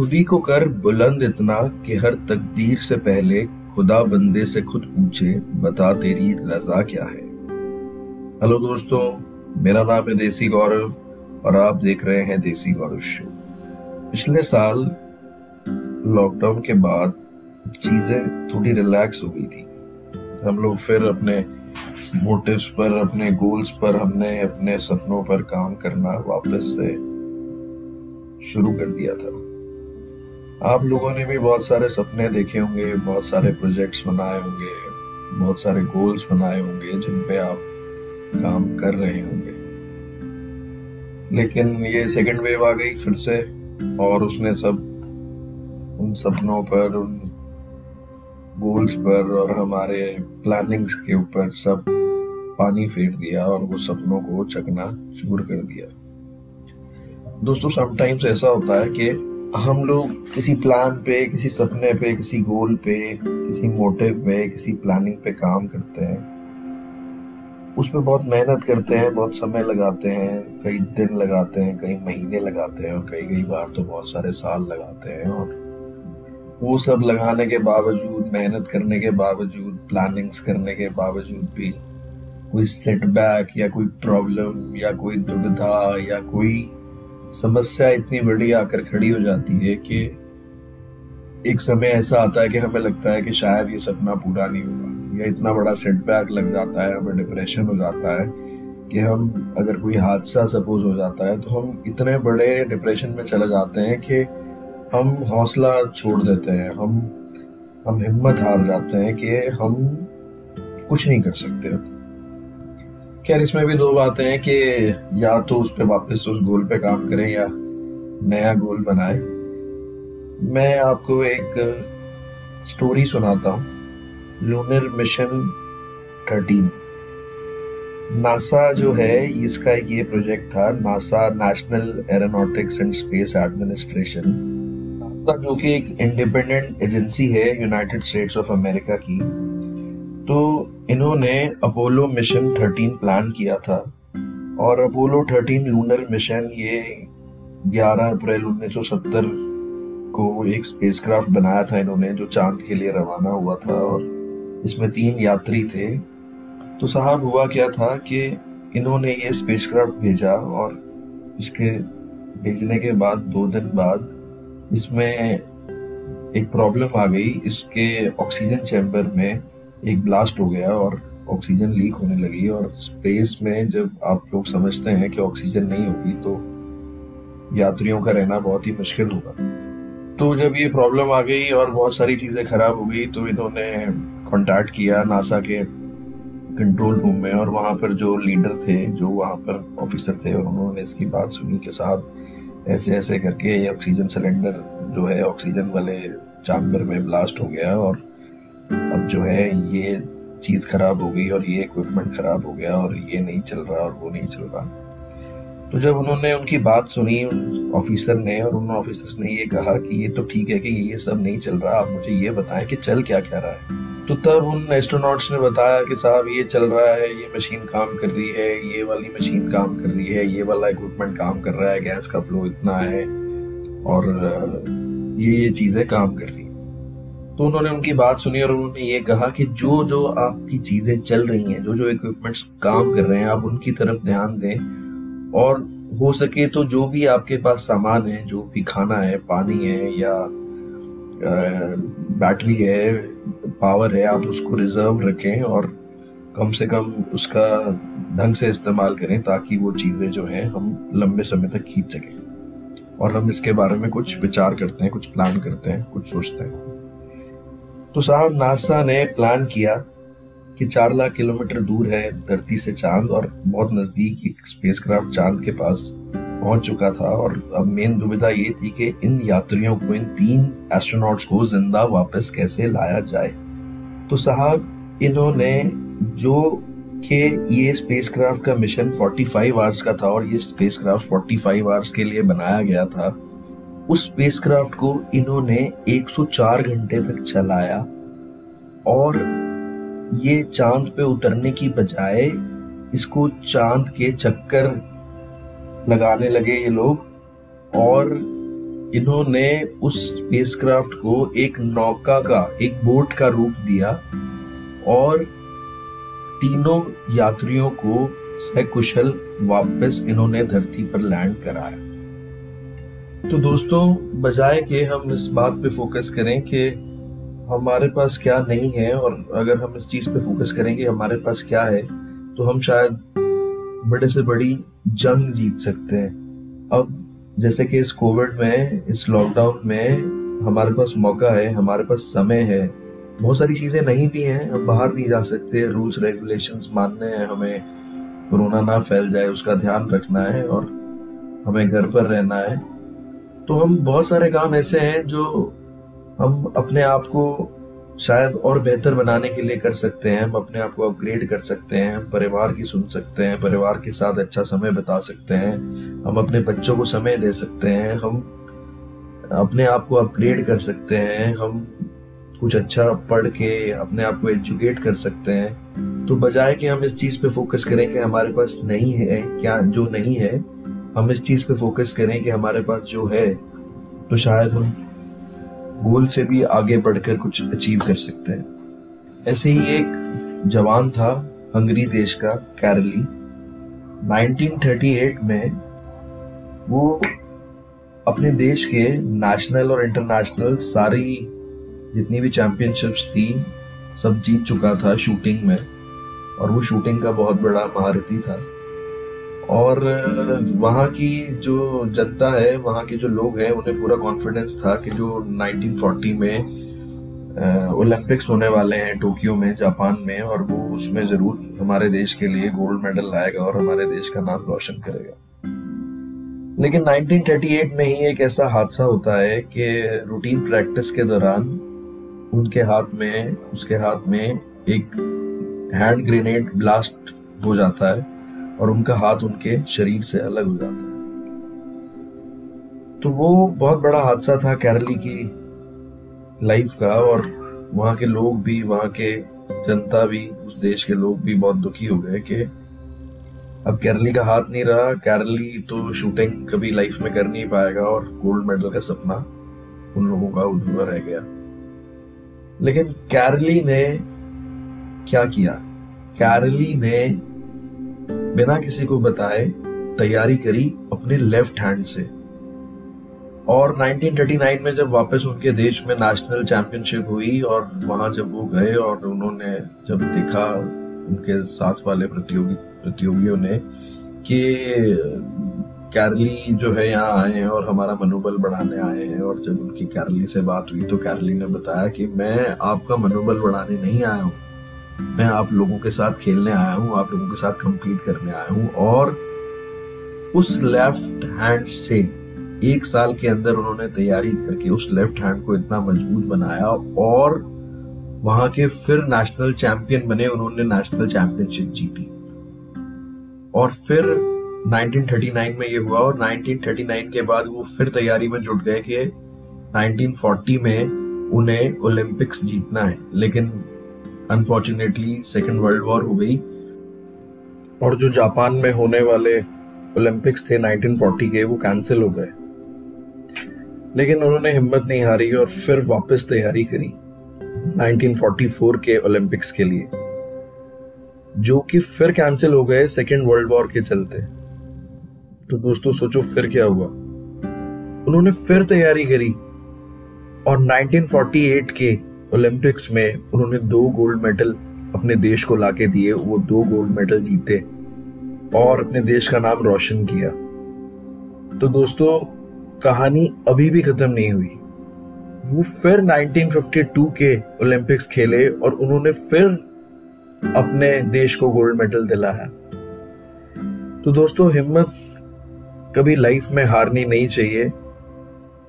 खुद को कर बुलंद इतना कि हर तकदीर से पहले खुदा बंदे से खुद पूछे, बता तेरी रजा क्या है? हेलो दोस्तों, मेरा नाम है देसी गौरव और आप देख रहे हैं देसी गौरव शो। पिछले साल लॉकडाउन के बाद चीज़ें थोड़ी रिलैक्स हो गई थी। हम लोग फिर अपने मोटिव्स पर, अपने गोल्स पर, हमने अपने सपनों पर काम करना वापस से शुरू कर दिया था। आप लोगों ने भी बहुत सारे सपने देखे होंगे, बहुत सारे प्रोजेक्ट्स बनाए होंगे, बहुत सारे गोल्स बनाए होंगे जिन पे आप काम कर रहे होंगे। लेकिन ये सेकंड वेव आ गई फिर से, और उसने सब उन सपनों पर, उन गोल्स पर और हमारे प्लानिंग्स के ऊपर सब पानी फेर दिया और वो सपनों को चकना चूर कर दिया। दोस्तों समटाइम्स ऐसा होता है कि हम लोग किसी प्लान पे, किसी सपने पे, किसी गोल पे, किसी मोटिव पे, किसी प्लानिंग पे काम करते हैं। उस पर बहुत मेहनत करते हैं, बहुत समय लगाते हैं, कई दिन लगाते हैं, कई महीने लगाते हैं और कई कई बार तो बहुत सारे साल लगाते हैं और वो सब लगाने के बावजूद, मेहनत करने के बावजूद प्लानिंग्स करने के बावजूद भी कोई सेटबैक या कोई प्रॉब्लम या कोई दुविधा या कोई समस्या इतनी बड़ी आकर खड़ी हो जाती है कि एक समय ऐसा आता है कि हमें लगता है कि शायद ये सपना पूरा नहीं होगा। या इतना बड़ा सेटबैक लग जाता है, हमें डिप्रेशन हो जाता है कि हम अगर कोई हादसा सपोज़ हो जाता है तो हम इतने बड़े डिप्रेशन में चले जाते हैं कि हम हौसला छोड़ देते हैं। हम हम हिम्मत हार जाते हैं कि हम कुछ नहीं कर सकते खैर, इसमें भी दो बातें हैं कि या तो उस पर वापस उस गोल पे काम करें या नया गोल बनाए। मैं आपको एक स्टोरी सुनाता हूँ। लूनर मिशन थर्टीन नासा जो है, इसका एक ये प्रोजेक्ट था NASA national aeronautics and space administration NASA जो कि एक इंडिपेंडेंट एजेंसी है यूनाइटेड स्टेट्स ऑफ़ अमेरिका की। तो इन्होंने अपोलो मिशन 13 प्लान किया था। और अपोलो 13 लूनर मिशन ये 11 अप्रैल 1970 को एक स्पेसक्राफ्ट बनाया था इन्होंने, जो चाँद के लिए रवाना हुआ था और इसमें तीन यात्री थे। तो साहब, हुआ क्या था कि इन्होंने ये स्पेसक्राफ्ट भेजा और इसके भेजने के बाद, दो दिन बाद इसमें एक प्रॉब्लम आ गई। इसके ऑक्सीजन चैम्बर में एक ब्लास्ट हो गया और ऑक्सीजन लीक होने लगी और स्पेस में जब आप लोग समझते हैं कि ऑक्सीजन नहीं होगी तो यात्रियों का रहना बहुत ही मुश्किल होगा। तो जब ये प्रॉब्लम आ गई और बहुत सारी चीज़ें खराब हो गई तो इन्होंने कांटेक्ट किया नासा के कंट्रोल रूम में और वहाँ पर जो लीडर थे जो वहाँ पर ऑफिसर थे और उन्होंने इसकी बात सुनी कि साहब ऐसे ऐसे करके ये ऑक्सीजन सिलेंडर जो है ऑक्सीजन वाले चैम्बर में ब्लास्ट हो गया और अब जो है ये चीज़ खराब हो गई और ये इक्विपमेंट खराब हो गया और ये नहीं चल रहा और वो नहीं चल रहा। तो जब उन्होंने उनकी बात सुनी ऑफिसर ने और उन ऑफिसर्स ने ये कहा कि ये तो ठीक है कि ये सब नहीं चल रहा, आप मुझे ये बताएँ कि चल क्या क्या रहा है। तो तब उन एस्ट्रोनॉट्स ने बताया कि साहब, ये चल रहा है, ये मशीन काम कर रही है, ये वाली मशीन काम कर रही है, ये वाला इक्विपमेंट काम कर रहा है गैस का फ्लो इतना है और, ये ये चीज़ें काम कर रही तो उन्होंने उनकी बात सुनी और उन्होंने ये कहा कि जो जो आपकी चीज़ें चल रही हैं, जो जो इक्विपमेंट्स काम कर रहे हैं, आप उनकी तरफ़ ध्यान दें और हो सके तो जो भी आपके पास सामान है, जो भी खाना है, पानी है या बैटरी है पावर है, आप उसको रिज़र्व रखें और कम से कम उसका ढंग से इस्तेमाल करें ताकि वो चीज़ें जो हैं हम लंबे समय तक खींच सकें। और हम इसके बारे में कुछ विचार करते हैं, कुछ प्लान करते हैं, कुछ सोचते हैं। तो साहब, नासा ने प्लान किया कि चार लाख किलोमीटर दूर है, धरती से चाँद, और बहुत नज़दीक एक स्पेसक्राफ्ट चाँद के पास पहुँच चुका था। और अब मेन दुविधा ये थी कि इन यात्रियों को, इन तीन एस्ट्रोनॉट्स को ज़िंदा वापस कैसे लाया जाए? तो साहब, इन्होंने जो कि ये स्पेसक्राफ्ट का मिशन 45 आवर्स का था, और ये स्पेसक्राफ्ट 45 आवर्स के लिए बनाया गया था उस स्पेसक्राफ्ट को इन्होंने 104 घंटे तक चलाया और ये चाँद पे उतरने की बजाय इसको चाँद के चक्कर लगाने लगे ये लोग और इन्होंने उस स्पेसक्राफ्ट को एक नौका का, एक बोट का रूप दिया और तीनों यात्रियों को सकुशल वापस इन्होंने धरती पर लैंड कराया। तो दोस्तों, बजाय के हम इस बात पे फोकस करें कि हमारे पास क्या नहीं है और अगर हम इस चीज़ पे फोकस करेंगे हमारे पास क्या है तो हम शायद बड़े से बड़ी जंग जीत सकते हैं। अब जैसे कि इस कोविड में, इस लॉकडाउन में हमारे पास मौका है, हमारे पास समय है। बहुत सारी चीज़ें नहीं भी हैं, हम बाहर नहीं जा सकते रूल्स रेगुलेशंस मानने हैं हमें। कोरोना ना फैल जाए, उसका ध्यान रखना है और हमें घर पर रहना है। तो हम बहुत सारे काम ऐसे हैं जो हम अपने आप को शायद और बेहतर बनाने के लिए कर सकते हैं, हम अपने आप को अपग्रेड कर सकते हैं, हम परिवार की सुन सकते हैं, परिवार के साथ अच्छा समय बिता सकते हैं, हम अपने बच्चों को समय दे सकते हैं, हम अपने आप को अपग्रेड कर सकते हैं, हम कुछ अच्छा पढ़ के अपने आप को एजुकेट कर सकते हैं। तो बजाय कि हम इस चीज़ पे फोकस करें कि हमारे पास नहीं है, क्या जो नहीं है हम इस चीज़ पे फोकस करें कि हमारे पास जो है तो शायद हम गोल से भी आगे बढ़कर कुछ अचीव कर सकते हैं। ऐसे ही एक जवान था, हंगरी देश का, कैरली। 1938 में वो अपने देश के नेशनल और इंटरनेशनल सारी जितनी भी चैंपियनशिप्स थी, सब जीत चुका था शूटिंग में। और वो शूटिंग का बहुत बड़ा महारथी था। और वहाँ की जो जनता है, वहाँ के जो लोग हैं, उन्हें पूरा कॉन्फिडेंस था कि जो 1940 में ओलंपिक्स होने वाले हैं टोक्यो में जापान में, और वो उसमें ज़रूर हमारे देश के लिए गोल्ड मेडल लाएगा और हमारे देश का नाम रोशन करेगा। लेकिन 1938 में ही एक ऐसा हादसा होता है कि रूटीन प्रैक्टिस के दौरान उनके हाथ में, उसके हाथ में एक हैंड ग्रेनेड ब्लास्ट हो जाता है। और उनका हाथ उनके शरीर से अलग हो जाता है। तो वो बहुत बड़ा हादसा था केरली की लाइफ का और वहाँ के लोग भी, वहाँ के जनता भी, उस देश के लोग भी बहुत दुखी हो गए कि अब केरली का हाथ नहीं रहा। केरली तो शूटिंग कभी लाइफ में कर नहीं पाएगा और गोल्ड मेडल का सपना उन लोगों का अधूरा रह गया। लेकिन कैरली ने क्या किया? कैरली ने बिना किसी को बताए तैयारी करी अपने लेफ़्ट हैंड से। और 1939 में जब वापस उनके देश में नेशनल चैंपियनशिप हुई और वहाँ जब वो गए और उन्होंने जब देखा उनके साथ वाले प्रतियोगी, प्रतियोगियों ने कि कैरली जो है यहाँ आए हैं और हमारा मनोबल बढ़ाने आए हैं और जब उनकी कैरली से बात हुई तो कैरली ने बताया कि मैं आपका मनोबल बढ़ाने नहीं आया हूँ। मैं आप लोगों के साथ खेलने आया हूँ, आप लोगों के साथ कंपीट करने आया हूँ और उस लेफ़्ट हैंड से एक साल के अंदर उन्होंने तैयारी करके उस लेफ़्ट हैंड को इतना मज़बूत बनाया और वहाँ के फिर नेशनल चैंपियन बने, उन्होंने नेशनल चैंपियनशिप जीती। और फिर 1939 में ये हुआ और 1939 के बाद वो फिर तैयारी में जुट गए कि 1940 में उन्हें ओलंपिक्स जीतना है। लेकिन अनफॉर्चुनेटली सेकेंड वर्ल्ड वॉर हो गई। और जो जापान में होने वाले ओलंपिक्स थे 1940 के, वो कैंसिल हो गए। लेकिन उन्होंने हिम्मत नहीं हारी और फिर वापस तैयारी करी 1944 के ओलंपिक्स के लिए, जो कि फिर कैंसिल हो गए सेकेंड वर्ल्ड वॉर के चलते। तो दोस्तों, सोचो फिर क्या हुआ। उन्होंने फिर तैयारी करी और 1948 के ओलंपिक्स में उन्होंने दो गोल्ड मेडल अपने देश को लाके दिए, वो दो गोल्ड मेडल जीते और अपने देश का नाम रोशन किया। तो दोस्तों, कहानी अभी भी खत्म नहीं हुई। वो फिर 1952 के ओलंपिक्स खेले और उन्होंने फिर अपने देश को गोल्ड मेडल दिलाया तो दोस्तों, हिम्मत कभी लाइफ में हारनी नहीं चाहिए।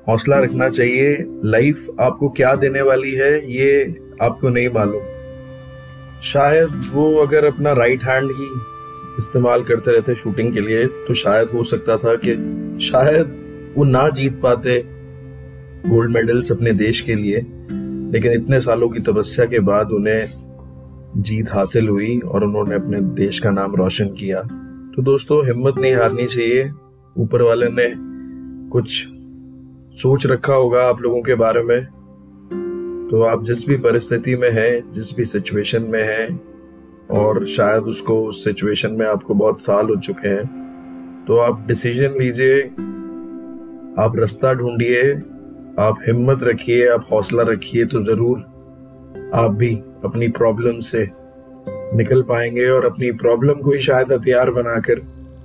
हौसला रखना चाहिए। लाइफ आपको क्या देने वाली है, ये आपको नहीं मालूम। शायद वो अगर अपना राइट हैंड ही इस्तेमाल करते रहते शूटिंग के लिए तो शायद हो सकता था कि शायद वो ना जीत पाते गोल्ड मेडल्स अपने देश के लिए। लेकिन इतने सालों की तपस्या के बाद उन्हें जीत हासिल हुई और उन्होंने अपने देश का नाम रोशन किया। तो दोस्तों, हिम्मत नहीं हारनी चाहिए। ऊपर वाले ने कुछ सोच रखा होगा आप लोगों के बारे में। तो आप जिस भी परिस्थिति में हैं, जिस भी सिचुएशन में हैं, और शायद उसको उस सिचुएशन में आपको बहुत साल हो चुके हैं तो आप डिसीज़न लीजिए, आप रास्ता ढूंढिए, आप हिम्मत रखिए, आप हौसला रखिए तो ज़रूर आप भी अपनी प्रॉब्लम से निकल पाएँगे और अपनी प्रॉब्लम को ही शायद हथियार बनाकर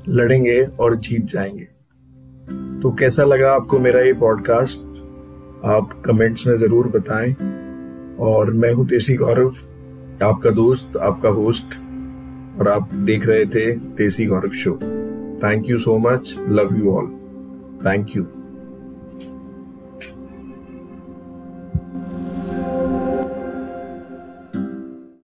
लड़ेंगे और जीत जाएँगे। तो कैसा लगा आपको मेरा ये पॉडकास्ट आप कमेंट्स में ज़रूर बताएँ। और मैं हूँ देसी गौरव, आपका दोस्त, आपका होस्ट और आप देख रहे थे Desi Gaurav show thank you so much love you all thank you